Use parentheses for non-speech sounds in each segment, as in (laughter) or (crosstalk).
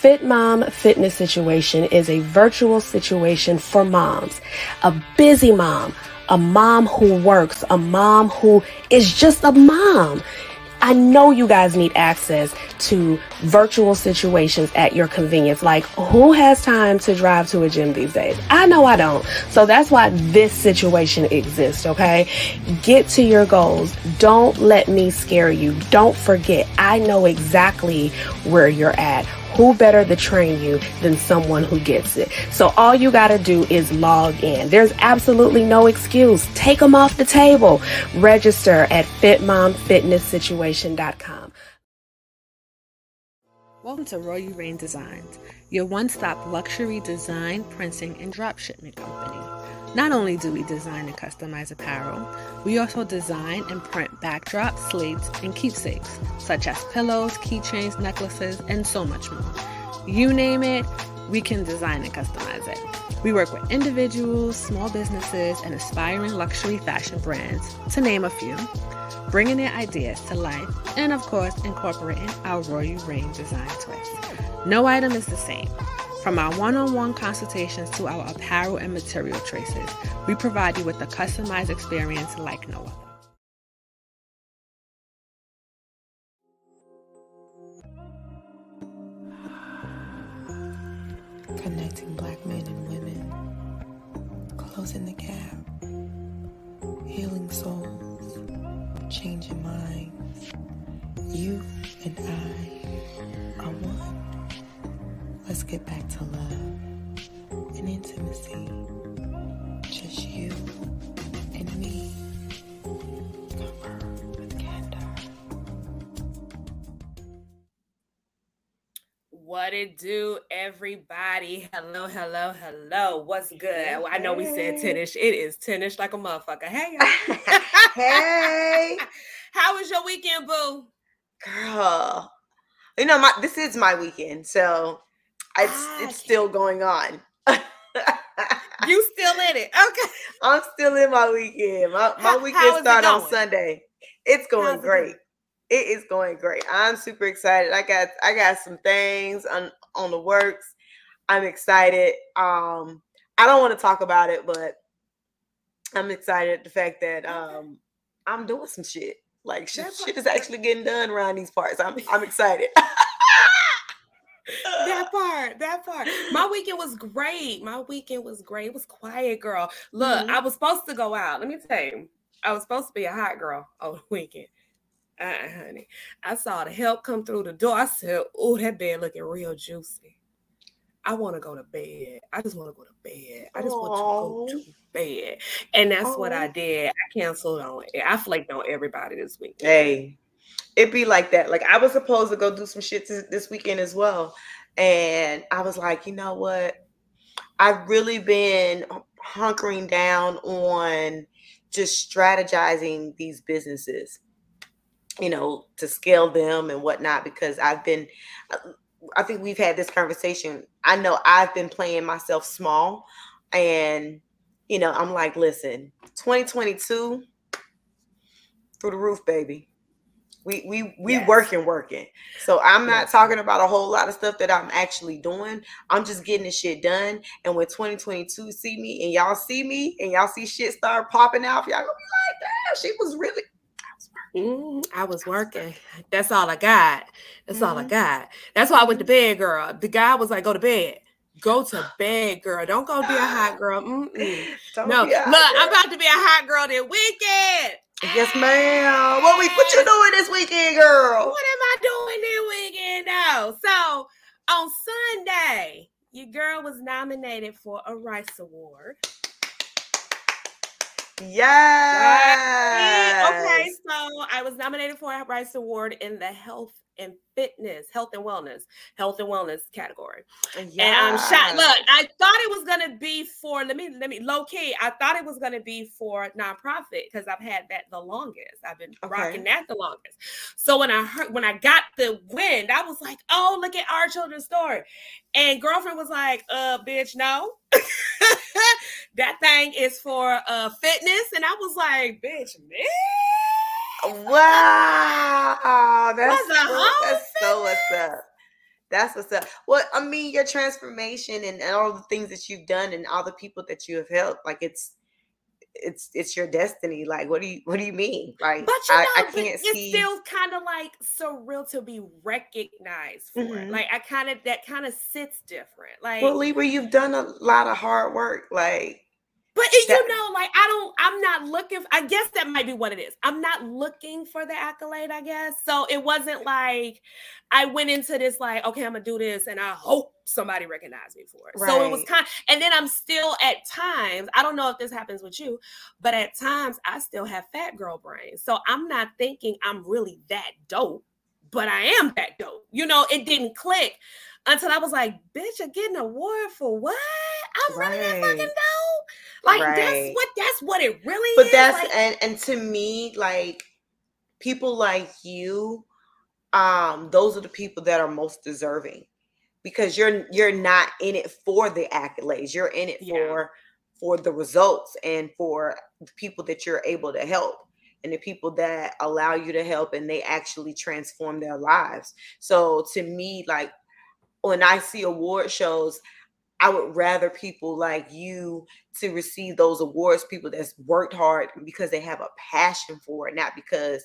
Fit Mom Fitness Situation is a virtual situation for moms, a busy mom, a mom who works, a mom who is just a mom. I know you guys need access to virtual situations at your convenience. Like, who has time to drive to a gym these days? I know I don't. So that's why this situation exists, okay? Get to your goals. Don't let me scare you. Don't forget, I know exactly where you're at who better to train you than someone who gets it? So all you got to do is log in. There's absolutely no excuse. Take them off the table. Register at fitmomfitnesssituation.com. Welcome to Royal Reign Designs, your one-stop luxury design, printing, and dropshipment company. Not only do we design and customize apparel, we also design and print backdrops, slates, and keepsakes, such as pillows, keychains, necklaces, and so much more. You name it, we can design and customize it. We work with individuals, small businesses, and aspiring luxury fashion brands, to name a few, bringing their ideas to life, and of course, incorporating our Royal Reign design twist. No item is the same. From our one on one consultations to our apparel and material choices, we provide you with a customized experience like no other. Connecting black men and women, closing the gap, healing souls, changing minds. You and I are one. Let's get back to love and intimacy. Just you and me. Confer with Candor. What it do, everybody? Hello, hello, hello. What's good? I know we said Hey. tennis. It is tennis like a motherfucker. Hey, y'all. (laughs) hey, (laughs) How was your weekend, boo? Girl. You know, my this is my weekend, so it's Ah, it's still going on. (laughs) You still in it? Okay. I'm still in my weekend. My my weekend is it start on? Sunday. It's going How's it great. going? It is going great. I'm super excited. I got I got some things on on the works. I'm excited. Um, I don't want to talk about it, but I'm excited at the fact that um I'm doing some shit. Like shit, shit is actually getting done around these parts. I'm I'm excited. (laughs) That (laughs) part, that part. My weekend was great. My weekend was great. It was quiet, girl. Look, Mhm. I was supposed to go out. Let me tell you, I was supposed to be a hot girl (laughs) on the weekend. Uh, honey, I saw the help come through the door. I said, "Oh, that bed looking real juicy." I want to go to bed. I just want to go to bed. I just want to go to bed, and that's what I did. I canceled on. it. I flaked on everybody this week. Hey, it be like that. Like I was supposed to go do some shit this, this weekend as well, and I was like, you know what? I've really been hunkering down on just strategizing these businesses, you know, to scale them and whatnot. Because I've been, uh, I think we've had this conversation. I know I've been playing myself small, and you know, I'm like, listen, 2022 through the roof, baby. We we we Yes. working working. So I'm not Yes. talking about a whole lot of stuff that I'm actually doing. I'm just getting this shit done. And when 2022 see me and y'all see me and y'all see shit start popping out, y'all gonna be like, damn, she was really Mm, I was working. That's all I got. That's all I Mhm. got. That's why I went to bed, girl. The guy was like, "Go to bed. Go to bed, girl. Don't go be a hot (sighs) girl." No, look, there. I'm about to be a hot girl this weekend. Yes, ma'am. What we what you doing this weekend, girl? What am I doing this weekend, though? So on Sunday, your girl was nominated for a Rice Award. Yes. Okay, so I was nominated for a Rice Award in the health and fitness, health and wellness, health and wellness category. And I'm shot. Look, I thought it was gonna be for let me let me low key. I thought it was gonna be for nonprofit because I've had that the longest. I've been Okay. rocking that the longest. So when I heard when I got the wind, I was like, oh, look at our children's story. And girlfriend was like, uh, bitch, no. (laughs) that thing is for uh fitness. And I was like, bitch, man. Wow, that's so, that's so what's up. That's what's up. Well, I mean, your transformation and, and all the things that you've done and all the people that you have helped, like it's it's it's your destiny. Like, what do you what do you mean? Like, but you know, I, I can't it's see. still kind of like surreal to be recognized for it. Mhm. Like, I kind of that kind of sits different. Like, Well, Libra, you've done a lot of hard work. Like, But it- That- you know, like I don't, I'm not looking. I guess that might be what it is. I'm not looking for the accolade. I guess so. It wasn't like I went into this like, okay, I'm gonna do this, and I hope somebody recognized me for it. So it was Right. kind. And then I'm still at times. I don't know if this happens with you, but at times I still have fat girl brain. So I'm not thinking I'm really that dope, but I am that dope. You know, it didn't click until I was like, bitch, you're getting an award for what? I'm running that fucking Right. dope. Like that's what that's what it really is. but is. that's like, and and to me, like people like you, um, those are the people that are most deserving because you're you're not in it for the accolades. You're in it Yeah. for for the results and for the people that you're able to help and the people that allow you to help and they actually transform their lives. So to me, like when I see award shows, I would rather people like you to receive those awards, people that's worked hard because they have a passion for it, not because,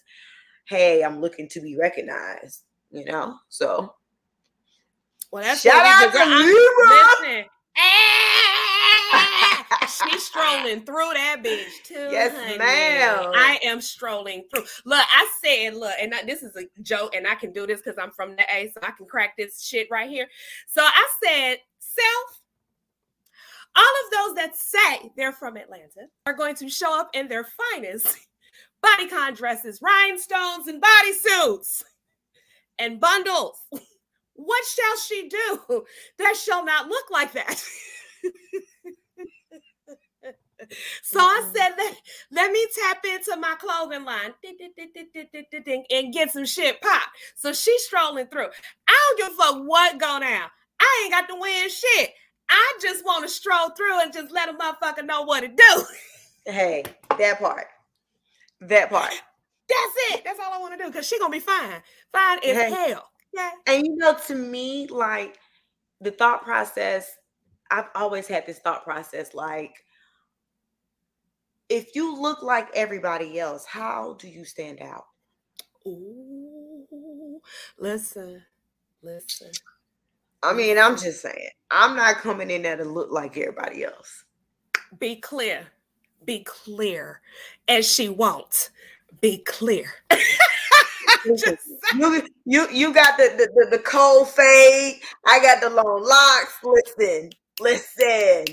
hey, I'm looking to be recognized, you know? So well, that's shout out to Libra. Listen. She's strolling through that bitch too. Yes, honey. ma'am. I am strolling through. Look, I said, look, and I- this is a joke, and I can do this because I'm from the A, so I can crack this shit right here. So I said, self, all of those that say they're from Atlanta are going to show up in their finest bodycon dresses, rhinestones, and bodysuits and bundles. What shall she do that shall not look like that? (laughs) (laughs) so mm-hmm. I said, let, let me tap into my clothing line and get some shit pop. So she's strolling through. I don't give a fuck what go down. I ain't got to win shit. I just want to stroll through and just let a motherfucker know what to do. hey, that part. That part. (laughs) That's it. That's all I want to do because she gonna be fine. Fine as hey. hell. Yeah. And you know, to me, like the thought process, I've always had this thought process like, if you look like everybody else, how do you stand out? Ooh, listen, listen. I mean, I'm just saying, I'm not coming in there to look like everybody else. Be clear. Be clear. And she won't. Be clear. (laughs) You, you you got the, the the the cold fade. I got the long locks. Listen, listen.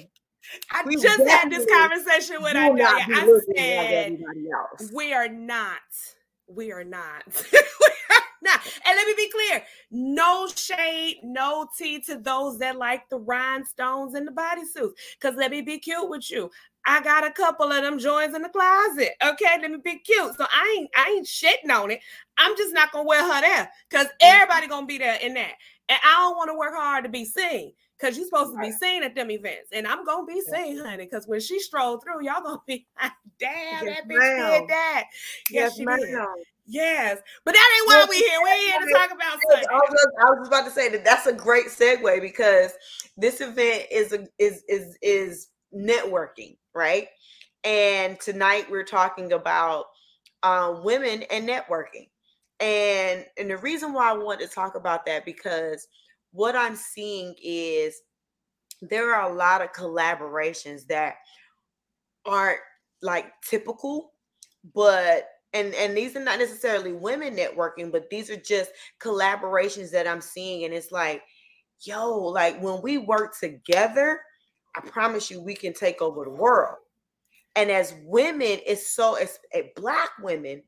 I We just had this conversation with Do Amelia. I said else. we are not. We are not. (laughs) we are not. And let me be clear: no shade, no tea to those that like the rhinestones and the bodysuits. Because let me be cute with you. I got a couple of them joints in the closet. Okay, let me be cute. So I ain't I ain't shitting on it. I'm just not gonna wear her there because everybody gonna be there in that. And I don't want to work hard to be seen because you're supposed to be seen at them events. And I'm gonna be seen, honey. Because when she strolled through, y'all gonna be (laughs) like, damn, Yes, that bitch ma'am. did that. Yes, she did. ma'am. Yes. But that ain't why we here. We're here to talk about I was, just, I was about to say that that's a great segue because this event is a, is is is networking, right? And tonight we're talking about um, women and networking, and and the reason why I want to talk about that because what I'm seeing is there are a lot of collaborations that aren't like typical, but and and these are not necessarily women networking, but these are just collaborations that I'm seeing, and it's like, yo, like when we work together, I promise you, we can take over the world. And as women, it's so as eh, black women,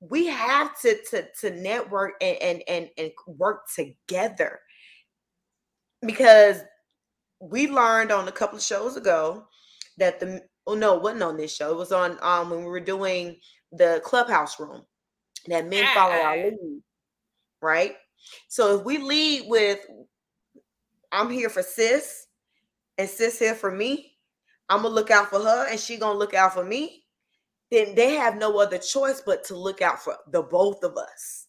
we have to to to network and and and, and work together because we learned on a couple of shows ago that the oh no, it wasn't on this show. It was on um when we were doing the clubhouse room that men follow our lead, right? So if we lead with I'm here for sis and sis here for me, I'm gonna look out for her and she gonna look out for me, then they have no other choice but to look out for the both of us.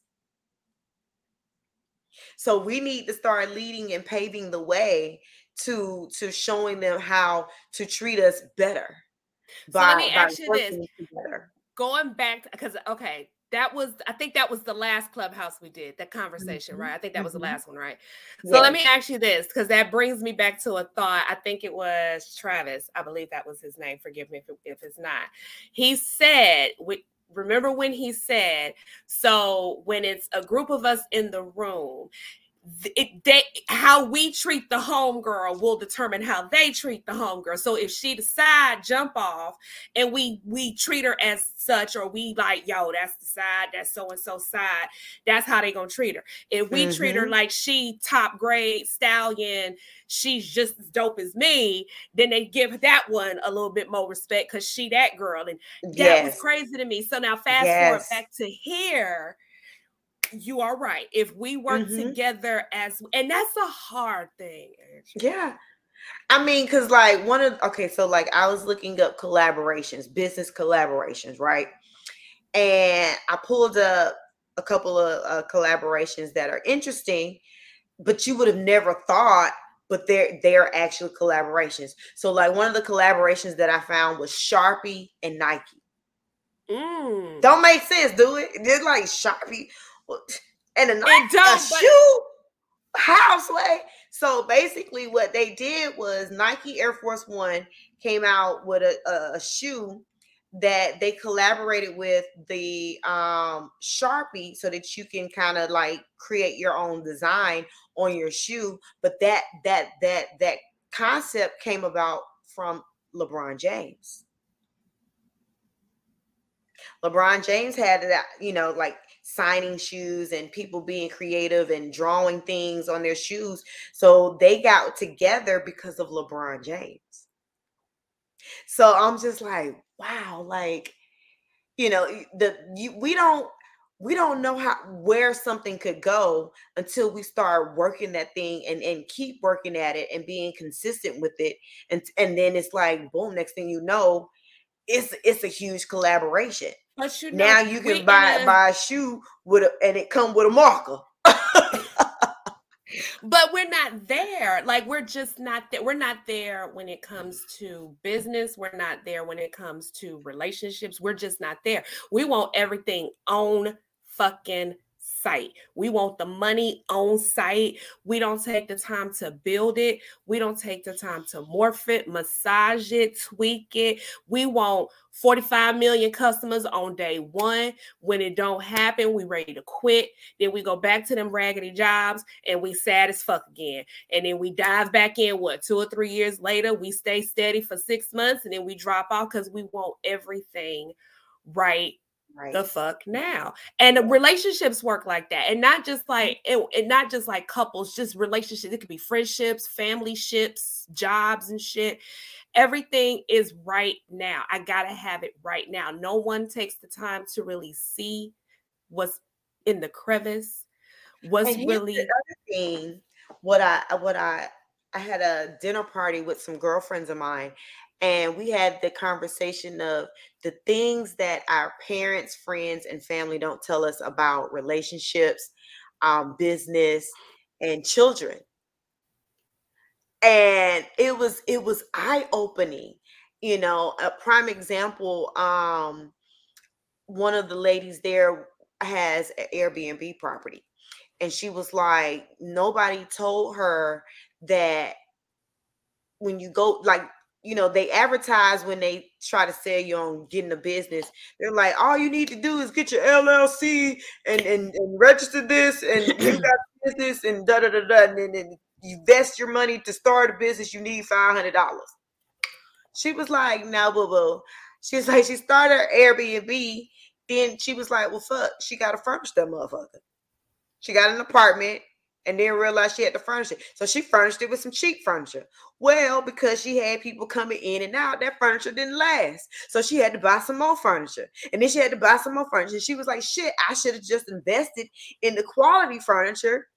So we need to start leading and paving the way to to showing them how to treat us better. So let me ask you this. Together. Going back because okay, that was I think that was the last clubhouse we did that conversation, mm-hmm. right? I think that was mm-hmm. the last one, right? So yes. let me ask you this because that brings me back to a thought. I think it was Travis. I believe that was his name. Forgive me if, it, if it's not. He said, we, remember when he said, so when it's a group of us in the room, it, they, how we treat the homegirl will determine how they treat the homegirl. So if she decide jump off and we we treat her as such, or we like, yo, that's the side, that's so and so side, that's how they gonna treat her. If we mm-hmm. treat her mm-hmm. like she top grade stallion, she's just as dope as me, then they give that one a little bit more respect because she that girl. And that yes. was crazy to me. So now fast yes. forward back to here you are right. If we work mm-hmm. together as, and that's a hard thing. Actually. Yeah. I mean, because like one of, okay, so like I was looking up collaborations, business collaborations, right? And I pulled up a couple of uh, collaborations that are interesting, but you would have never thought but they're they're actually collaborations. So like one of the collaborations that I found was Sharpie and Nike. Mm. Don't make sense, do it? They're like Sharpie and a, nice, a shoe houseway. So basically, what they did was Nike Air Force One came out with a, a, a shoe that they collaborated with the um, Sharpie so that you can kind of like create your own design on your shoe. But that that that that concept came about from LeBron James. LeBron James had that, you know, like signing shoes and people being creative and drawing things on their shoes. So they got together because of LeBron James. So I'm just like, wow, like, you know, the you, we don't we don't know how where something could go until we start working that thing and and keep working at it and being consistent with it and and then it's like boom next thing you know it's it's a huge collaboration but you know, now you can buy a, buy a shoe with a and it come with a marker. (laughs) but we're not there. Like we're just not there. We're not there when it comes to business. We're not there when it comes to relationships. We're just not there. We want everything on fucking site. We want the money on site. We don't take the time to build it. We don't take the time to morph it, massage it, tweak it. We want 45 million customers on day one. When it don't happen, we ready to quit. Then we go back to them raggedy jobs and we sad as fuck again. And then we dive back in, what, two or three years later, we stay steady for six months and then we drop off because we want everything right right. the fuck now and relationships work like that and not just mm-hmm. like it, and not just like couples just relationships it could be friendships family ships jobs and shit everything is right now i gotta have it right now no one takes the time to really see what's in the crevice what's really thing what i what i I had a dinner party with some girlfriends of mine, and we had the conversation of the things that our parents, friends, and family don't tell us about relationships, um, business, and children. And it was it was eye opening. You know, a prime example. Um, one of the ladies there has an Airbnb property, and she was like, nobody told her that when you go like you know, they advertise when they try to sell you on getting a business. They're like, all you need to do is get your LLC and and, and register this, and (laughs) you got business, and da da da da, and then and you invest your money to start a business. You need five hundred dollars. She was like, "No, boo boo." She's (laughs) like, she started her Airbnb. Then she was like, "Well, fuck." She got to furnish that motherfucker. She got an apartment and then realized she had to furnish it. So she furnished it with some cheap furniture. Well, because she had people coming in and out, that furniture didn't last. So she had to buy some more furniture. And then she had to buy some more furniture. She was like, shit, I should have just invested in the quality furniture,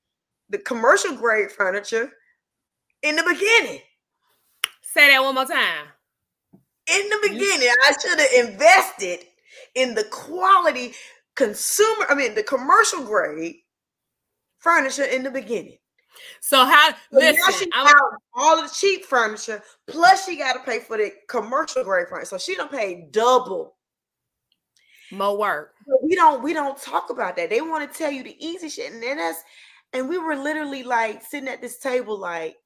the commercial grade furniture in the beginning. Say that one more time. In the beginning, I should have invested in the quality consumer, I mean, the commercial grade furniture in the beginning. So how So listen, now she out all of the cheap furniture, plus she got to pay for the commercial grade furniture. So she don't pay double. more work. We don't we don't talk about that. They want to tell you the easy shit, and then that's and we were literally like sitting at this table, like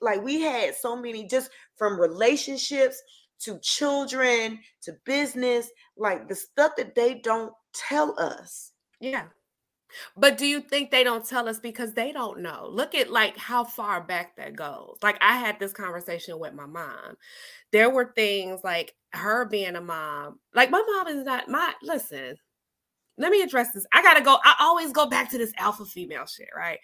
like we had so many just from relationships to children to business, like the stuff that they don't tell us. Yeah. But do you think they don't tell us because they don't know? Look at like how far back that goes. Like I had this conversation with my mom. There were things like her being a mom. Like my mom is not my listen. Let me address this. I gotta go. I always go back to this alpha female shit, right?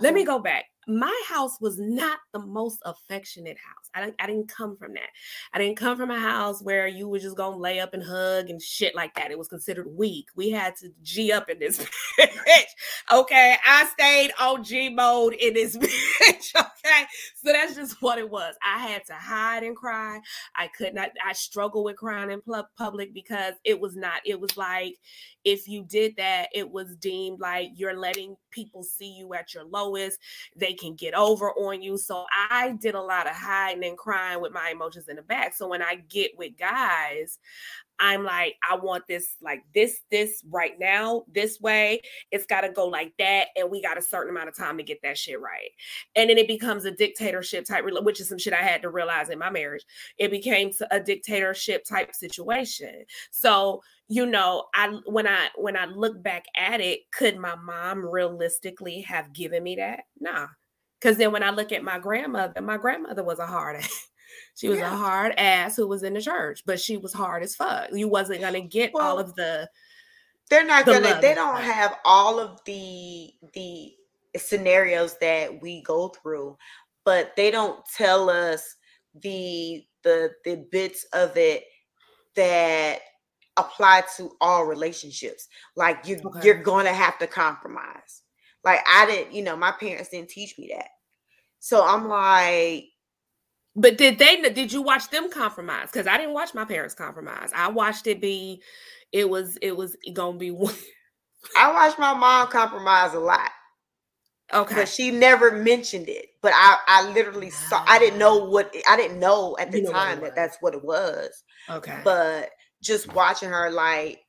Let me uh-huh. go back. My house was not the most affectionate house. I didn't, I didn't come from that. I didn't come from a house where you were just gonna lay up and hug and shit like that. It was considered weak. We had to G up in this (laughs) bitch. Okay. I stayed on G mode in this (laughs) bitch. Okay. So that's just what it was. I had to hide and cry. I could not, I struggled with crying in public because it was not, it was like, if you did that, it was deemed like you're letting people see you at your lowest. They can get over on you. So I did a lot of hiding and crying with my emotions in the back. So when I get with guys, I'm like, I want this like this, this right now, this way. It's got to go like that. And we got a certain amount of time to get that shit right. And then it becomes a dictatorship type, which is some shit I had to realize in my marriage. It became a dictatorship type situation. So you know i when i when i look back at it could my mom realistically have given me that nah because then when i look at my grandmother my grandmother was a hard ass she was Yeah. a hard ass who was in the church but she was hard as fuck. You wasn't gonna get all of the they're not the gonna love. they don't have all of the the scenarios that we go through but they don't tell us the the the bits of it that apply to all relationships. Like you Okay. you're gonna have to compromise. Like i didn't you know my parents didn't teach me that. So i'm like but did they did you watch them compromise because i didn't watch my parents compromise i watched it be it was it was gonna be (laughs) one i watched my mom compromise a lot okay but she never mentioned it. But I, I literally saw. I didn't know ah. what I didn't know at the You know time that that's what it was. okay But just watching her, like,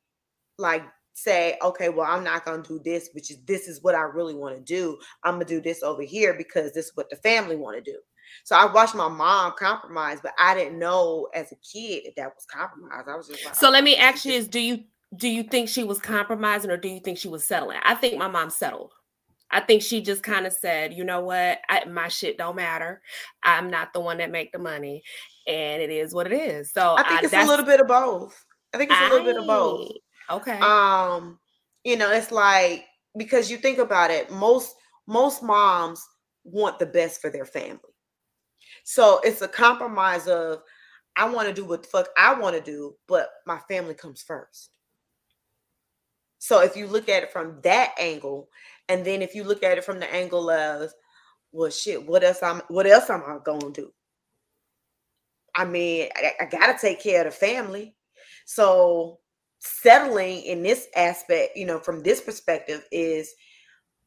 like say, okay, well, I'm not gonna do this, which is this is what I really want to do. I'm gonna do this over here because this is what the family want to do. So I watched my mom compromise, but I didn't know as a kid that that was compromise. I was just like, So let me ask you: is- Is do you do you think she was compromising, or do you think she was settling? I think my mom settled. I think she just kind of said, you know what, I, my shit don't matter. I'm not the one that make the money, and it is what it is. So I think it's a little bit of both. I think it's a little bit of both. Okay. um you know it's like because you think about it most most moms want the best for their family so it's a compromise of i want to do what the fuck i want to do but my family comes first. So if you look at it from that angle and then if you look at it from the angle of well shit what else i'm what else am i gonna do? I mean i, I gotta take care of the family. So settling in this aspect, you know, from this perspective is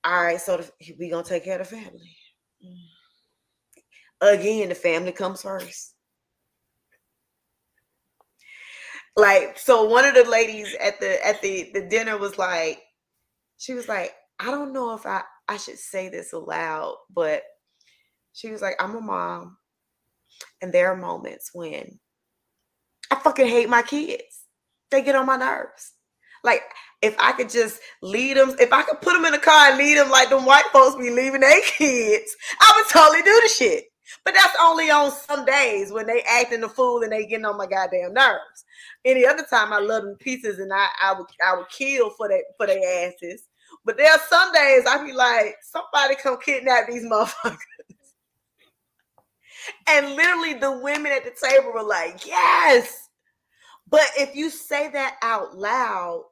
all right, so we gonna take care of the family. Mm. Again, the family comes first. Like, so one of the ladies at the at the the dinner was like, she was like, I don't know if I I should say this aloud, but she was like, I'm a mom, and there are moments when I fucking hate my kids they get on my nerves. Like if I could just lead them, if I could put them in a car and lead them like them white folks be leaving their (laughs) kids, I would totally do the shit. But that's only on some days when they acting the fool and they getting on my goddamn nerves. Any other time I love them pieces and I I would I would kill for that for their asses. But there are some days I be like, somebody come kidnap these motherfuckers. (laughs) And literally the women at the table were like, yes. But if you say that out loud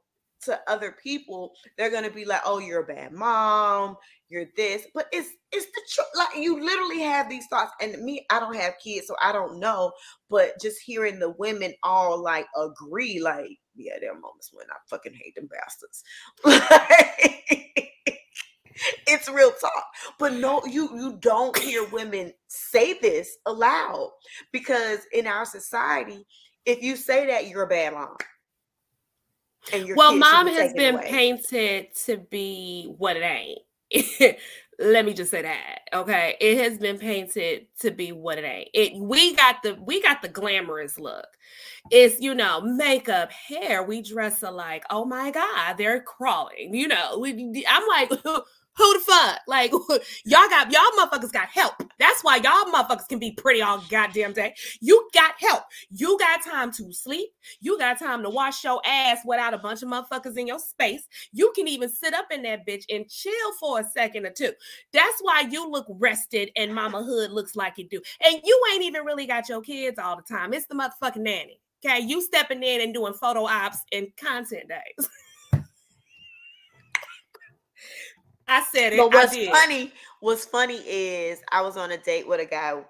to other people, they're gonna be like, "Oh, you're a bad mom. You're this." But it's it's the truth. Like you literally have these thoughts. And me, I don't have kids, so I don't know. But just hearing the women all like agree, like, yeah, there are moments when I fucking hate them bastards. (laughs) It's real talk. But no, you you don't hear women say this aloud because in our society, if you say that, you're a bad mom. And your well, mom has been away. painted to be what it ain't. Let me just say that. Okay. It has been painted to be what it ain't. It we got the we got the glamorous look. It's you know, makeup, hair, we dress alike. Oh my God, they're crawling. You know, we, I'm like, (laughs) Who the fuck? Like (laughs) y'all got y'all motherfuckers got help. That's why y'all motherfuckers can be pretty all goddamn day. You got help. You got time to sleep. You got time to wash your ass without a bunch of motherfuckers in your space. You can even sit up in that bitch and chill for a second or two. That's why you look rested and mama hood looks like you do. And you ain't even really got your kids all the time. It's the motherfucking nanny. Okay, you stepping in and doing photo ops and content days. (laughs) I said it. But what's funny, what's funny is I was on a date with a guy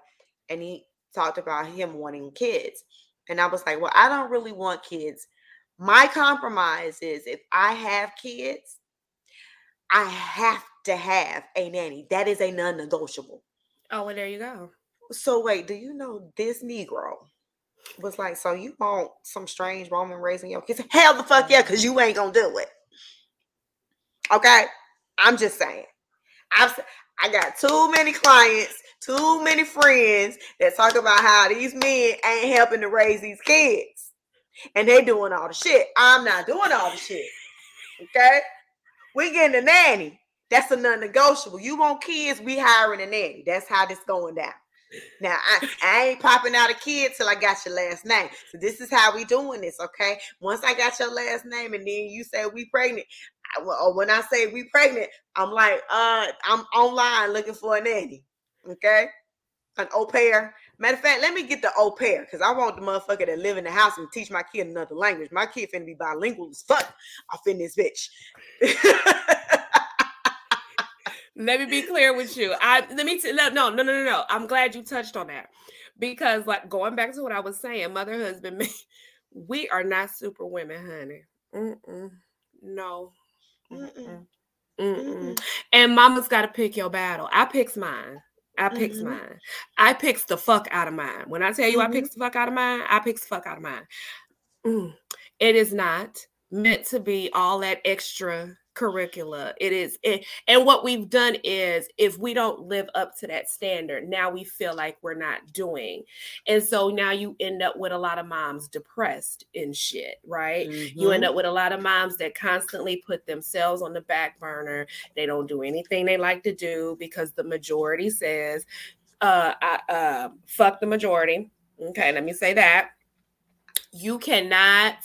and he talked about him wanting kids. And I was like, well, I don't really want kids. My compromise is if I have kids, I have to have a nanny. That is a non negotiable. Oh, well, there you go. So, wait, do you know this Negro was like, so you want some strange woman raising your kids? Hell the fuck yeah, because you ain't gonna do it. Okay. I'm just saying. I've I got too many clients, too many friends that talk about how these men ain't helping to raise these kids. And they doing all the shit. I'm not doing all the shit. Okay? We getting a nanny. That's a non-negotiable. You want kids, we hiring a nanny. That's how this going down. Now I, I ain't popping out a kid till I got your last name. So this is how we doing this, okay? Once I got your last name and then you say we pregnant, or when I say we pregnant, I'm like, uh, I'm online looking for a nanny. Okay, an au pair. Matter of fact, let me get the au pair because I want the motherfucker that live in the house and teach my kid another language. My kid finna be bilingual as fuck off in this bitch. (laughs) let me be clear with you. I let me t- no no no no no. I'm glad you touched on that because like going back to what I was saying, mother, husband. (laughs) We are not super women, honey. Mm-mm. No, Mm-mm. Mm-mm. And mama's got to pick your battle. I picks mine. I picks mm-hmm. mine. I picks the fuck out of mine. When I tell you mm-hmm. I picks the fuck out of mine, I picks the fuck out of mine. Mm. It is not meant to be all that extra curricula. It is, it, and what we've done is if we don't live up to that standard, now we feel like we're not doing. And so now you end up with a lot of moms depressed and shit, right? Mm-hmm. You end up mm-hmm. with a lot of moms that constantly put themselves on the back burner. They don't do anything they like to do because the majority says, uh, I, uh, fuck the majority. Okay, let me say that you cannot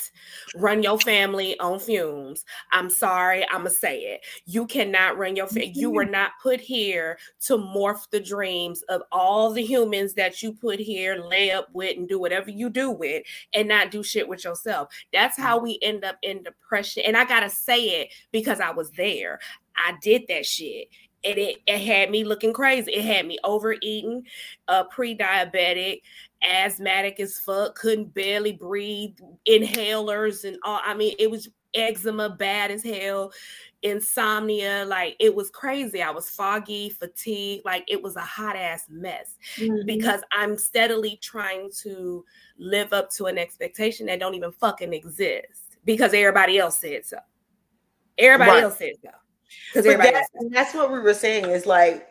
run your family on fumes. I'm sorry, I'm gonna say it. You cannot run your family. You were not put here to morph the dreams of all the humans that you put here, lay up with, and do whatever you do with, and not do shit with yourself. That's how we end up in depression. And I gotta say it because I was there. I did that shit and it, it had me looking crazy. It had me overeating, uh, pre-diabetic, asthmatic as fuck, couldn't barely breathe, inhalers and all. I mean, it was eczema bad as hell, insomnia, like it was crazy. I was foggy, fatigued, like it was a hot ass mess mm-hmm. because I'm steadily trying to live up to an expectation that don't even fucking exist because everybody else said so. Everybody right. else said so. Because that's, that's what we were saying is like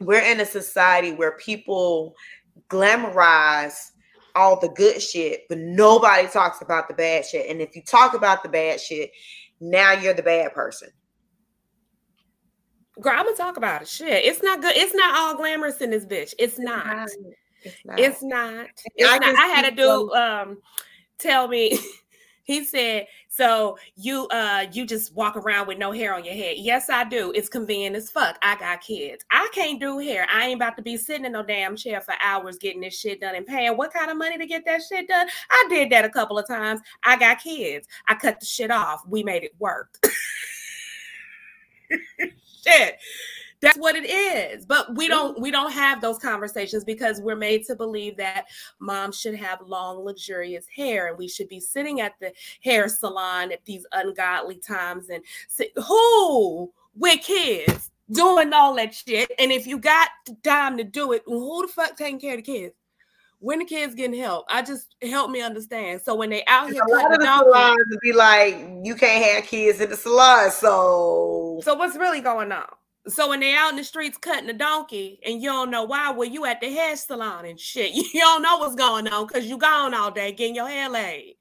we're in a society where people glamorize all the good shit, but nobody talks about the bad shit. And if you talk about the bad shit, now you're the bad person. Girl, I'm gonna talk about it. Shit, it's not good. It's not all glamorous in this bitch. It's not. It's not. It's not. It's I, not. I had a dude um tell me (laughs) he said, "So you uh you just walk around with no hair on your head?" Yes, I do. It's convenient as fuck. I got kids. I can't do hair. I ain't about to be sitting in no damn chair for hours getting this shit done and paying what kind of money to get that shit done. I did that a couple of times. I got kids. I cut the shit off. We made it work. (laughs) shit that's what it is but we don't we don't have those conversations because we're made to believe that moms should have long luxurious hair and we should be sitting at the hair salon at these ungodly times and say, who with kids doing all that shit. And if you got time to do it, who the fuck taking care of the kids? When the kids getting help? I just help me understand. So when they out here, a lot of the salons be like, you can't have kids in the salon. So, so what's really going on? So when they out in the streets cutting a donkey and you don't know why, well, you at the hair salon and shit. (laughs) You don't know what's going on because you gone all day getting your hair laid.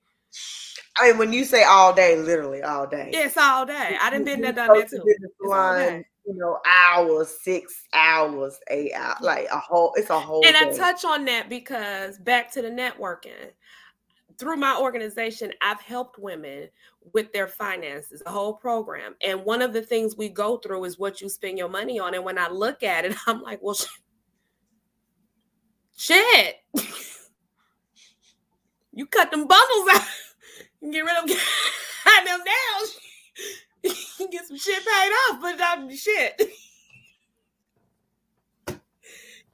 I mean, when you say all day, literally all day. It's all day. I didn't been there, done that too. Salon, you know, hours, six hours, eight hours, like a whole. It's a whole. And day. I touch on that because back to the networking. Through my organization, I've helped women with their finances, the whole program. And one of the things we go through is what you spend your money on. And when I look at it, (laughs) I'm like, well, shit. you cut them bundles out (laughs) and get rid of them (laughs) nails. get some shit paid off, but I'm shit.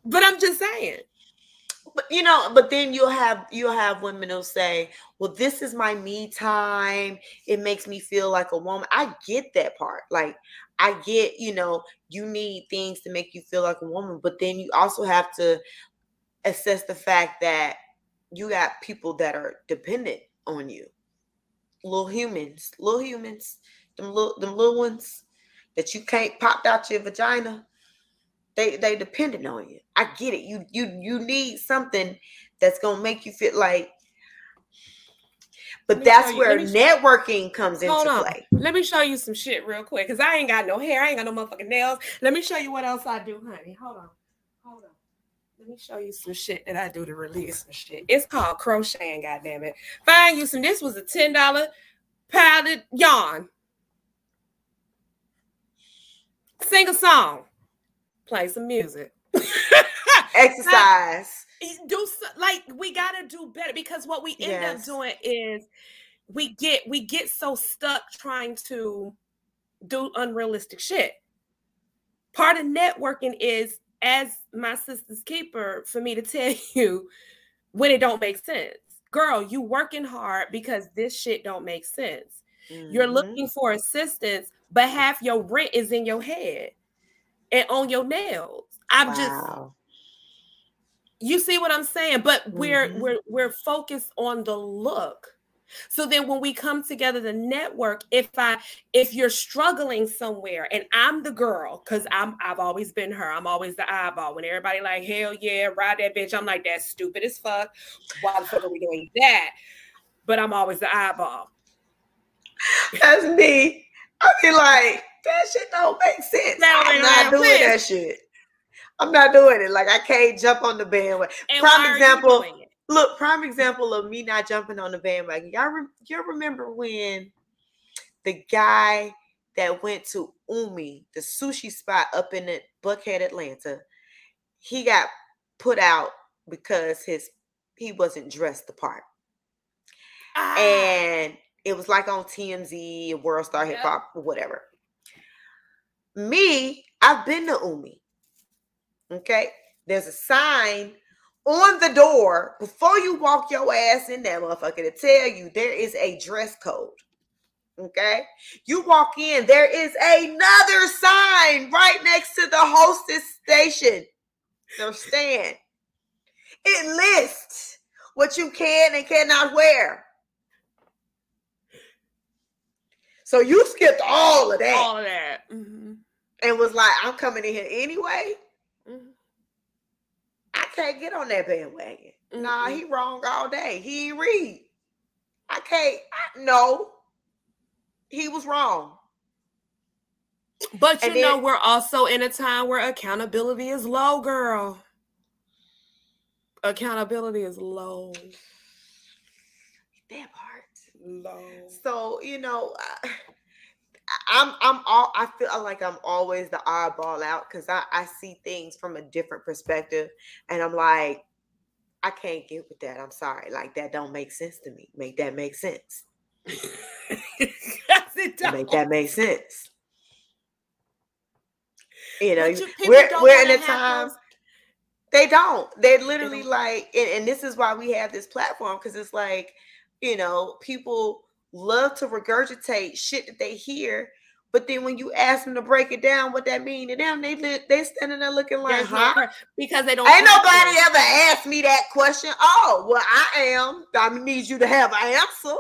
but I'm just saying. But you know, but then you'll have you'll have women who'll say, Well, this is my me time. It makes me feel like a woman. I get that part. Like I get, you know, you need things to make you feel like a woman, but then you also have to assess the fact that you got people that are dependent on you. Little humans, little humans them little them little ones that you can't pop out your vagina, they they dependent on you. I get it. You you you need something that's gonna make you feel like. But that's you, where networking comes into on. play. Let me show you some shit real quick, cause I ain't got no hair, I ain't got no motherfucking nails. Let me show you what else I do, honey. Hold on, hold on. Let me show you some shit that I do to release some shit. It's called crocheting, goddamn it. Find you some. This was a ten dollar padded yarn. Sing a song. Play some music. (laughs) Exercise. Like, do like we gotta do better because what we end yes. up doing is we get we get so stuck trying to do unrealistic shit. Part of networking is as my sister's keeper for me to tell (laughs) you when it don't make sense. Girl, you working hard because this shit don't make sense. Mm-hmm. You're looking for assistance, but half your rent is in your head and on your nails. I'm wow. just you see what I'm saying? But we're mm-hmm. we're we're focused on the look. So then when we come together to network, if I if you're struggling somewhere and I'm the girl, because I'm I've always been her, I'm always the eyeball. When everybody like, hell yeah, ride that bitch, I'm like, that's stupid as fuck. Why the fuck are we doing that? But I'm always the eyeball. That's me. I be like, that shit don't make sense. That I'm not doing sense. that shit. I'm not doing it. Like I can't jump on the bandwagon. And prime example. Look, prime example of me not jumping on the bandwagon. Y'all, re- y'all remember when the guy that went to Umi, the sushi spot up in Buckhead, Atlanta, he got put out because his he wasn't dressed the part. Ah. And it was like on TMZ, World Star Hip Hop, whatever. Me, I've been to Umi. Okay. There's a sign on the door before you walk your ass in there, motherfucker, to tell you there is a dress code. Okay. You walk in, there is another sign right next to the hostess station. Their stand. It lists what you can and cannot wear. So you skipped all of that. All of that. Mm-hmm. And was like, I'm coming in here anyway. Mm-hmm. I can't get on that bandwagon. Mm-hmm. Nah, he wrong all day. He ain't read. I can't. I, no, he was wrong. But you and know, then, we're also in a time where accountability is low, girl. Accountability is low. That part. Low. So you know, I, I'm I'm all I feel like I'm always the oddball out because I I see things from a different perspective, and I'm like, I can't get with that. I'm sorry, like that don't make sense to me. Make that make sense. (laughs) make that make sense. You know, we're we're in a time. Those- they don't. They're literally like, and, and this is why we have this platform because it's like you know, people love to regurgitate shit that they hear But then when you ask them to break it down, what that mean to them, they they standing there looking like, huh? because they don't. Ain't nobody ever asked me that question. Oh, well, I am. I need you to have an answer.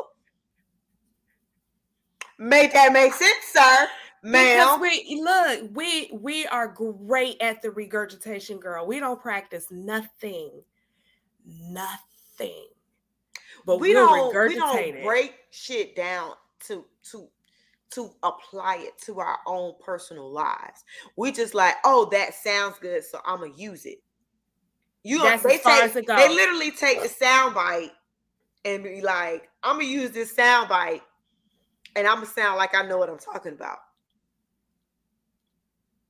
Make that make sense, sir, Because ma'am. we look, we we are great at the regurgitation, girl. We don't practice nothing, nothing. But we don't we don't break shit down to to to apply it to our own personal lives. We just like, oh, that sounds good, so I'm gonna use it. You know, they take they literally take the sound bite and be like, I'm gonna use this sound bite and I'm gonna sound like I know what I'm talking about.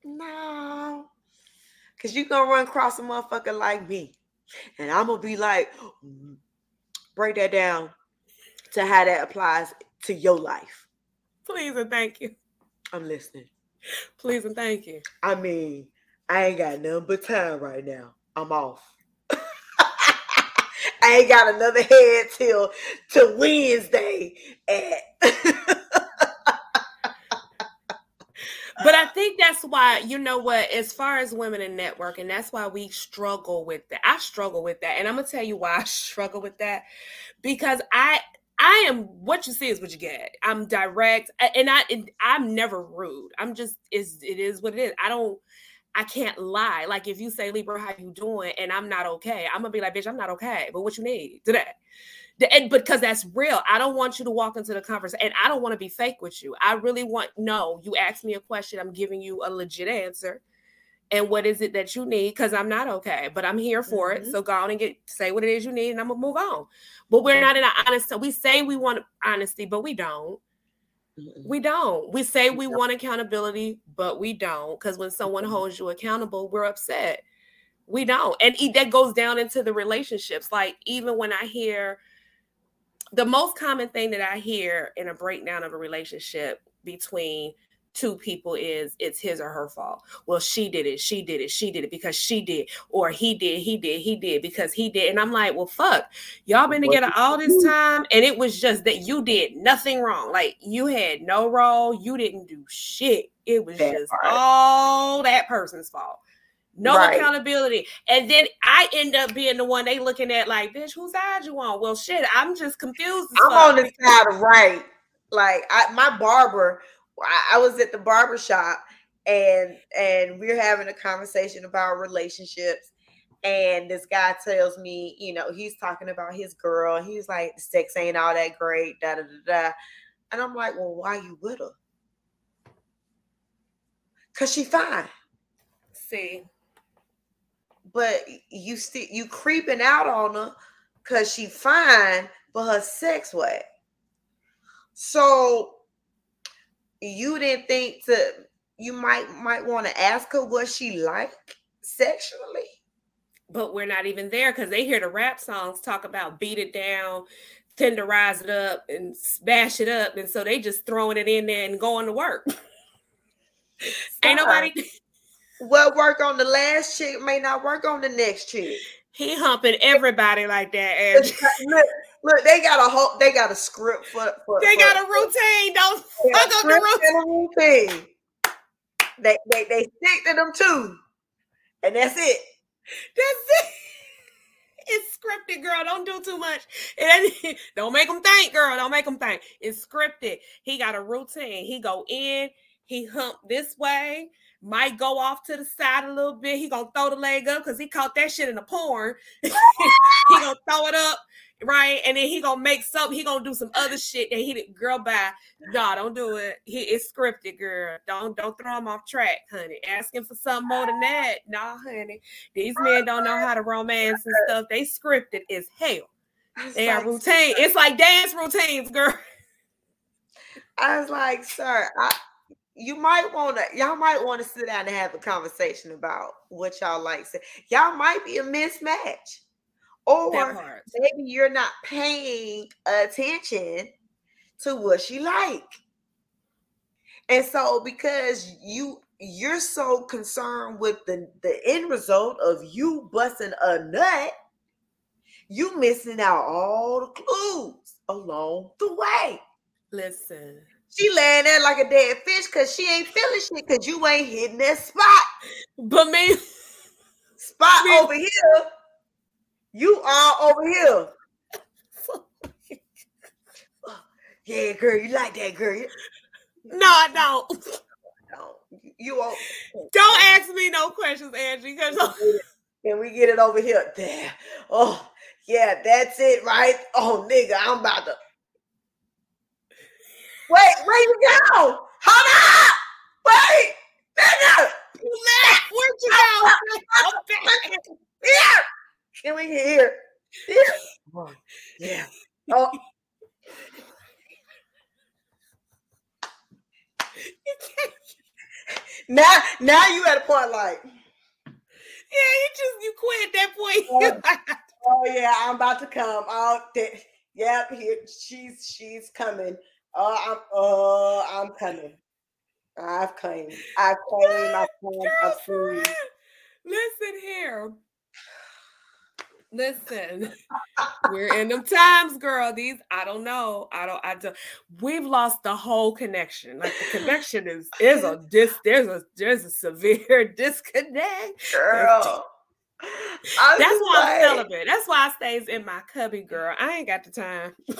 No, because you're gonna run across a motherfucker like me, and I'm gonna be like, "Mm, break that down to how that applies to your life. Please and thank you. I'm listening. Please and thank you. I mean, I ain't got nothing but time right now. I'm off. (laughs) I ain't got another head till till Wednesday at (laughs) But I think that's why, you know what, as far as women in networking, that's why we struggle with that. I struggle with that. And I'm gonna tell you why (laughs) I struggle with that. Because I I am what you see is what you get. I'm direct and I and I'm never rude. I'm just is it is what it is. I don't I can't lie. Like if you say Libra, how you doing? And I'm not okay. I'm gonna be like, bitch, I'm not okay. But what you need today? And because that's real. I don't want you to walk into the conversation, and I don't want to be fake with you. I really want no. You ask me a question, I'm giving you a legit answer. And what is it that you need? Because I'm not okay, but I'm here for it. Mhm. So go on and get say what it is you need, and I'm gonna move on. But we're not in an honest. We say we want honesty, but we don't. We don't. We say we want accountability, but we don't. Because when someone holds you accountable, we're upset. We don't. And that goes down into the relationships. Like, even when I hear the most common thing that I hear in a breakdown of a relationship between two people is it's his or her fault. Well, she did it, she did it, she did it because she did, or he did, he did, he did because he did. And I'm like, well, fuck, y'all been together all this time, and it was just that you did nothing wrong. Like you had no role, you didn't do shit. It was That just part. all that person's fault. No Right. accountability. And then I end up being the one they looking at like, bitch, whose side you on? Well, shit, I'm just confused. I'm on the side of right. Like I, my barber, I, I was at the barber shop and and we're having a conversation about relationships. And this guy tells me, you know, he's talking about his girl. And he's like, sex ain't all that great, da da da da. And I'm like, well, why you with her? Cause she fine. See, But you still you creeping out on her because she fine, but her sex whack. So you didn't think to you might might want to ask her what she like sexually. but we're not even there because they hear the rap songs talk about beat it down, tenderize it up, and smash it up, and so they just throwing it in there and going to work. (laughs) Ain't nobody. What work on the last chick may not work on the next chick. He humping everybody like that. Look, look, they got a whole they got a script for, for they for- got a routine. Don't fuck up the routine. routine. They, they they stick to them too, and that's it. That's it. It's scripted, girl. Don't do too much. It (laughs) don't make them think, girl. Don't make them think. It's scripted. He got a routine. He go in. He hump this way. Might go off to the side a little bit. He gonna throw the leg up because he caught that shit in the porn. (laughs) he gonna throw it up, right? And then he gonna make something. He gonna do some other shit that he did. Girl, bye. No, don't do it. He it's scripted, girl. Don't don't throw him off track, honey. Asking for something more than that. Nah, honey. These men don't know how to romance and stuff. They scripted as hell. I was They are like, routine. It's like dance routines, girl. I was like, sir, I, you might want to, y'all might want to sit down and have a conversation about what y'all like. So y'all might be a mismatch, or maybe you're not paying attention to what she like. And so because you you're so concerned with the the end result of you busting a nut, you missing out all the clues along the way. Listen, She laying there like a dead fish because she ain't feeling shit because you ain't hitting that spot. But me, Spot Me- over here. You are over here. (laughs) Yeah, girl, you like that, girl. No, I don't. No, you are. Don't ask me no questions, Angie, because Can we get it over here? There. Oh, yeah, that's it, right? Oh, nigga, I'm about to. Wait, where you go? Hold up! Wait, nigga! where'd you go? (laughs) I'm back. Here! Can we get here? Here. Oh, yeah. Oh, now, now you at a point like, Yeah, you just you quit at that point. oh, oh yeah, I'm about to come. Oh, th- yep, here she's she's coming. Oh, I'm uh I'm coming. I've claimed. I've claimed my time of food. Girlfriend, listen here. Listen, we're in them times, girl. These I don't know. I don't. I don't. We've lost the whole connection. Like the connection is is a dis. There's a there's a severe (laughs) disconnect. Girl. I'm That's why I'm celibate. That's why I stays in my cubby, girl. I ain't got the time. (laughs)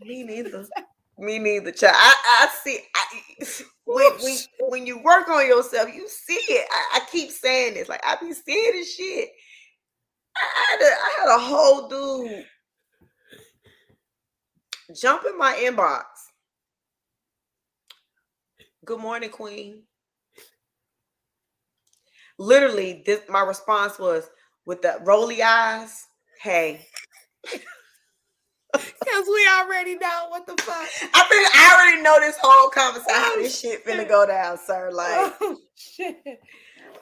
Me neither. (laughs) Me neither, child. I, I see. I, (laughs) when, when, when you work on yourself, you see it. I, I keep saying this. Like I be seeing this shit. I had a, I had a whole dude jump in my inbox. Good morning, Queen. Literally, this my response was with the roly eyes. Hey, (laughs) Because we already know what the fuck. I think I already know this whole conversation. How this shit finna go down, sir. Like oh shit.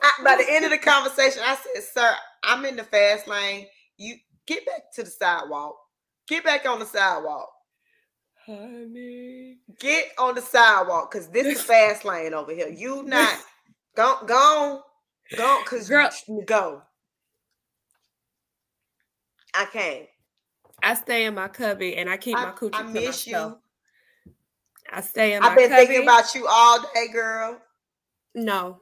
I, by the end of the conversation, I said, "Sir, I'm in the fast lane. You get back to the sidewalk. Get back on the sidewalk. Honey. Get on the sidewalk, cause this is fast lane over here. You not go go go, cause Girl. go. I can't. I stay in my cubby and I keep my coochie I to miss myself. you. I stay in my cubby. I've been cubby. thinking about you all day, girl. no.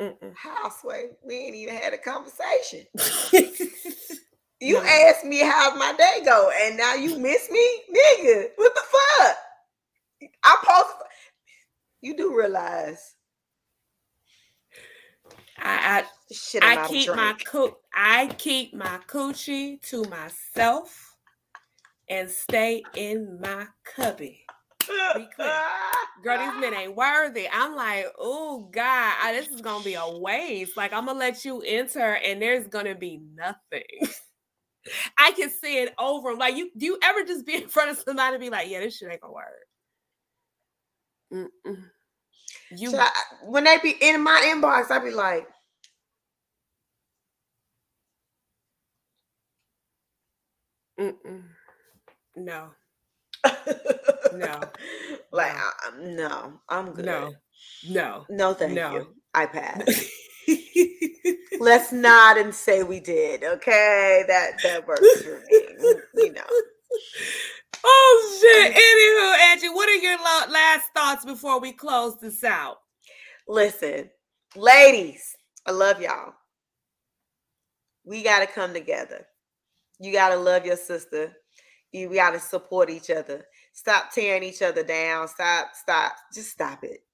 Mm-mm. Houseway, we ain't even had a conversation. (laughs) You No. asked me how's my day go, and now you miss me, nigga. What the fuck? I post. You do realize I. I I keep my coo- I keep my coochie to myself and stay in my cubby. be clear. Girl, these men ain't worthy. I'm like, oh God, I- this is gonna be a waste. Like, I'm gonna let you enter, and there's gonna be nothing. (laughs) I can see it over. Like, you do you ever just be (laughs) in front of somebody and be like, yeah, this shit ain't gonna work. Mm-mm. You So I- when they be in my inbox, I be like, mm-mm. No, no, (laughs) like No. I, I'm- no, I'm good. no, no. no, thank No. you. I (laughs) pass. Let's nod and say we did. Okay, that that works for me. Mm, you know. (laughs) Oh shit. Anywho, Angie, what are your last thoughts before we close this out? Listen, ladies, I love y'all. We got to come together. You got to love your sister. You got to support each other. Stop tearing each other down. Stop, stop. Just stop it.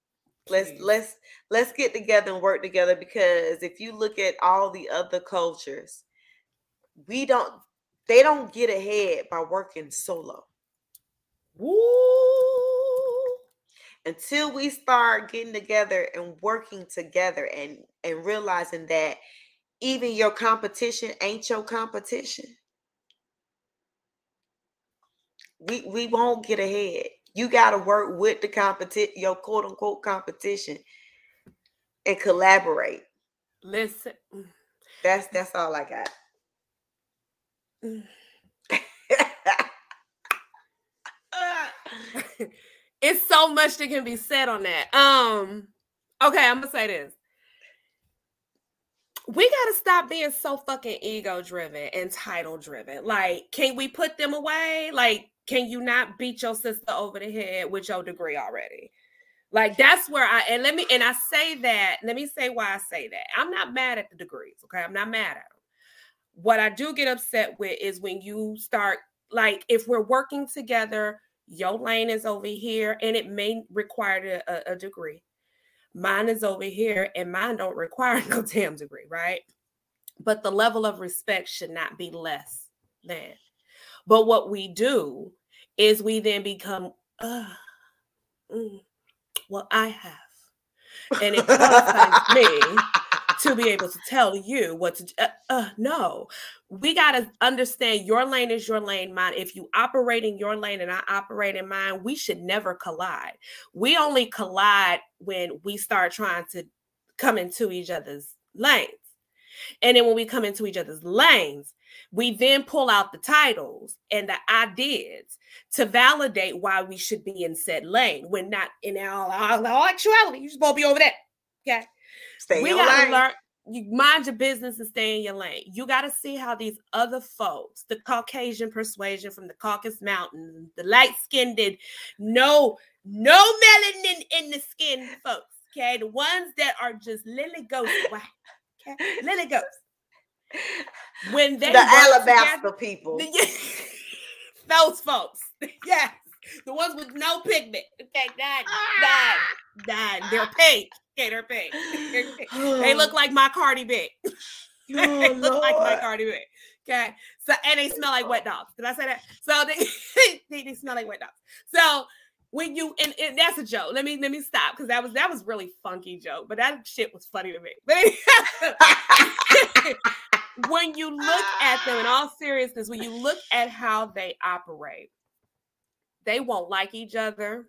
Let's Please. let's let's get together and work together because if you look at all the other cultures, we don't they don't get ahead by working solo. Woo. until we start getting together and working together and and realizing that even your competition ain't your competition we we won't get ahead you got to work with the competition your quote unquote competition and collaborate Listen. that's that's all i got Mm. (laughs) it's so much that can be said on that. Um, okay, I'm gonna say this. We gotta stop being so fucking ego driven and title driven. Like, can we put them away? Like, Can you not beat your sister over the head with your degree already? Like that's where I and let me and I say that. Let me say why I say that. I'm not mad at the degrees. Okay, I'm not mad at them. What I do get upset with is when you start like if we're working together, your lane is over here, and it may require a, a degree. Mine is over here, and mine don't require (laughs) no damn degree, right? But the level of respect should not be less than. But what we do is we then become, uh, mm, well, I have. And it qualifies me (laughs) to be able to tell you what to uh, uh, no. We got to understand your lane is your lane mine if you operate in your lane and i operate in mine we should never collide. We only collide when we start trying to come into each other's lanes. And then when we come into each other's lanes we then pull out the titles and the ideas to validate why we should be in said lane when not in all, all, all actuality you're supposed to be over there okay Stay we gotta learn. You mind your business and stay in your lane. You got to see how these other folks, the Caucasian persuasion from the Caucasus Mountains, the light skinned, no, no melanin in the skin folks. Okay, the ones that are just lily ghost white. Okay, lily ghost. When they the Alabaster together, people, the, (laughs) those folks, (laughs) yes, the ones with no pigment. Okay, died, died, died. They're ah. pink. Okay, they're pink. they look (sighs) like my Cardi B. (laughs) they oh, look like my Cardi B. Okay, so and they smell like wet dogs. Did I say that? So they they, they smell like wet dogs. So when you and, and, that's a joke. Let me let me stop because that was that was really funky joke, but that shit was funny to me. But when you look at them in all seriousness, when you look at how they operate, they won't like each other.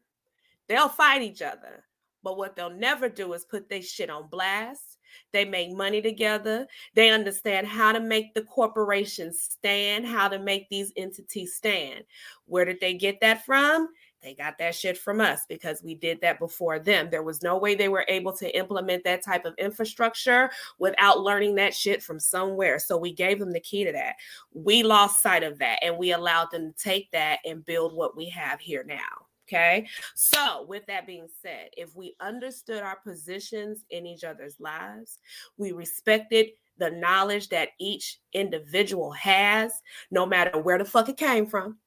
They'll fight each other. But what they'll never do is put their shit on blast. They make money together. They understand how to make the corporations stand, how to make these entities stand. Where did they get that from? They got that shit from us because we did that before them. There was no way they were able to implement that type of infrastructure without learning that shit from somewhere. So we gave them the key to that. We lost sight of that and we allowed them to take that and build what we have here now. Okay. So, with that being said, if we understood our positions in each other's lives, we respected the knowledge that each individual has, no matter where the fuck it came from.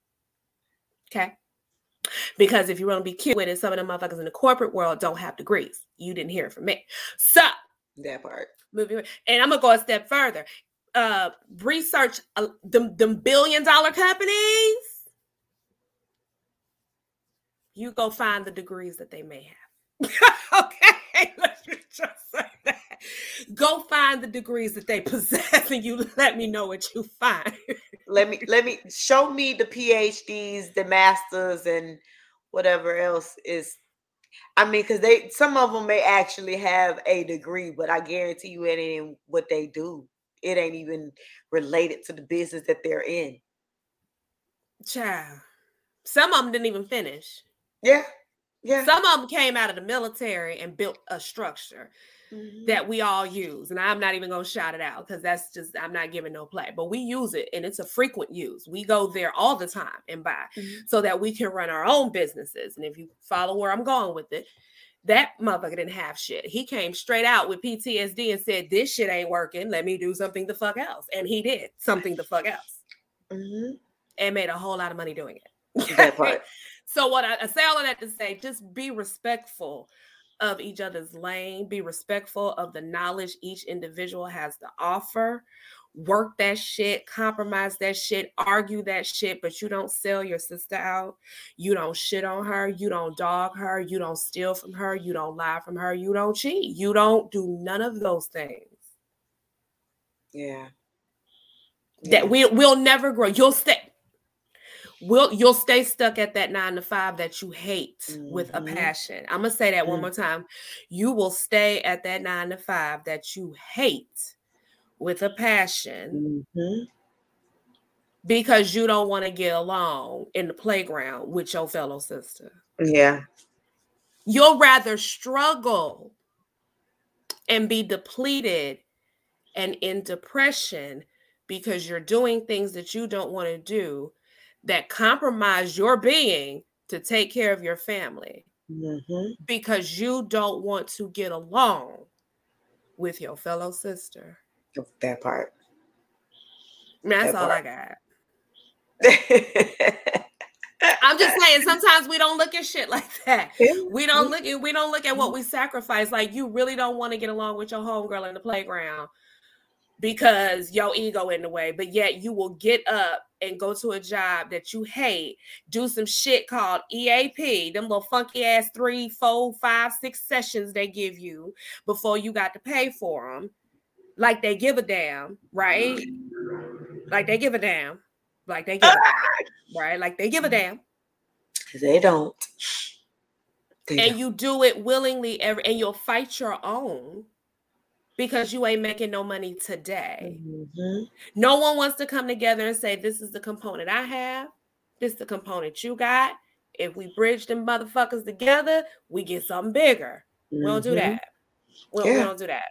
Okay. Because if you want to be cute with it, some of the motherfuckers in the corporate world don't have degrees. You didn't hear it from me. So that part. Moving, and I'm gonna go a step further. Uh, research uh, them, them billion dollar companies. You go find the degrees that they may have. (laughs) okay, (laughs) let me just say that. Go find the degrees that they (laughs) possess, and you let me know what you find let me let me show me the PhDs, the masters, and whatever else is. I mean, because they some of them may actually have a degree, but I guarantee you it ain't what they do. It ain't even related to the business that they're in. Child. Some of them didn't even finish. Yeah. Yeah. Some of them came out of the military and built a structure mm-hmm. that we all use. And I'm not even going to shout it out because that's just, I'm not giving no play, but we use it and it's a frequent use. We go there all the time and buy mm-hmm. so that we can run our own businesses. And if you follow where I'm going with it, that motherfucker didn't have shit. He came straight out with PTSD and said, This shit ain't working. Let me do something the fuck else. And he did something the fuck else. Mm-hmm. And made a whole lot of money doing it. That part. (laughs) so what I, I say all of that to say, just be respectful of each other's lane, be respectful of the knowledge each individual has to offer. Work that shit, compromise that shit, argue that shit, but you don't sell your sister out. You don't shit on her. You don't dog her. You don't steal from her. You don't lie from her. You don't cheat. You don't do none of those things. Yeah. That we we'll never grow. You'll stay will you'll stay stuck at that nine to five that you hate mm-hmm. with a mm-hmm. passion. I'm gonna say that mm-hmm. one more time. You will stay at that nine to five that you hate with a passion mm-hmm. because you don't want to get along in the playground with your fellow sister. Yeah. You'll rather struggle and be depleted and in depression because you're doing things that you don't want to do that compromise your being to take care of your family Mm-hmm. because you don't want to get along with your fellow sister. That part. That's That all I got. (laughs) I'm just saying sometimes we don't look at shit like that. We don't look at we don't look at what we sacrifice. Like you really don't want to get along with your homegirl in the playground because your ego in the way, but yet you will get up and go to a job that you hate, do some shit called EAP, them little funky ass three, four, five, six sessions they give you before you got to pay for them. Like they give a damn, right? Like they give a damn. Like they give a (laughs) damn, right? Like they give a damn. they don't. They and don't. you do it willingly every and you'll fight your own because you ain't making no money today. Mhm. No one wants to come together and say, This is the component I have, this is the component you got. If we bridge them motherfuckers together, we get something bigger. We don't do Mhm. that. We, we Yeah. don't do that.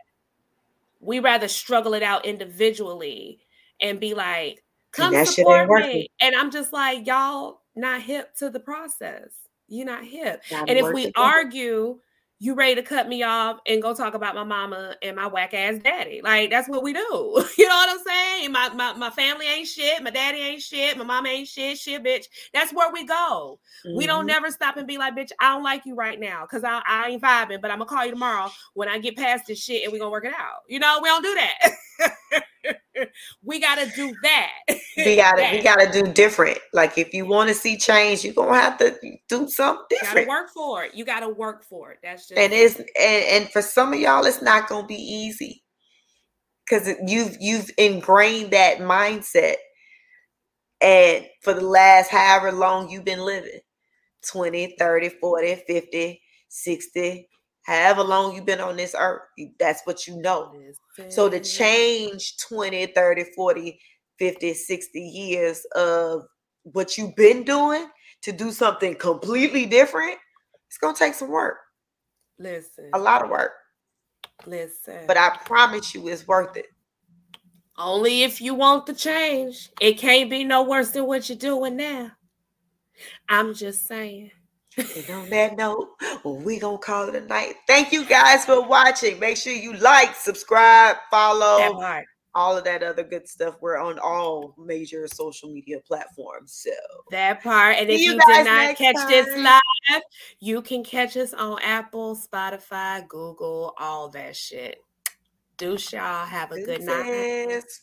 We rather struggle it out individually and be like, come that support me. And I'm just like, y'all not hip to the process. You're not hip. Gotta And if we together. argue, you ready to cut me off and go talk about my mama and my whack ass daddy. Like that's what we do. (laughs) You know what I'm saying? My, my my family ain't shit, my daddy ain't shit, my mama ain't shit, shit, bitch. That's where we go. We don't Mhm. never stop and be like, bitch, I don't like you right now because I, I ain't vibing, but I'm gonna call you tomorrow when I get past this shit and we're gonna work it out. You know, we don't do that. (laughs) we gotta do that. we gotta we gotta do different. Like if you want to see change, you're gonna have to do something You gotta different. work for it. You gotta work for it. That's just And it's and, and for some of y'all, it's not gonna be easy. Cause you've you've ingrained that mindset. And for the last however long you've been living 20, 30, 40, 50, 60, however long you've been on this earth, that's what you know. So to change 20, 30, 40, 50, 60 years of what you've been doing to do something completely different, it's going to take some work, Listen. a lot of work. Listen. But I promise you it's worth it. Only if you want the change. It can't be no worse than what you're doing now. I'm just saying. And on that note, we to call it a night. Thank you guys for watching. Make sure you like, subscribe, follow. All of that other good stuff. We're on all major social media platforms. So That part. And if you you, did not catch this live, you can catch us on Apple, Spotify, Google, all that shit. Deuce y'all. Have a good night.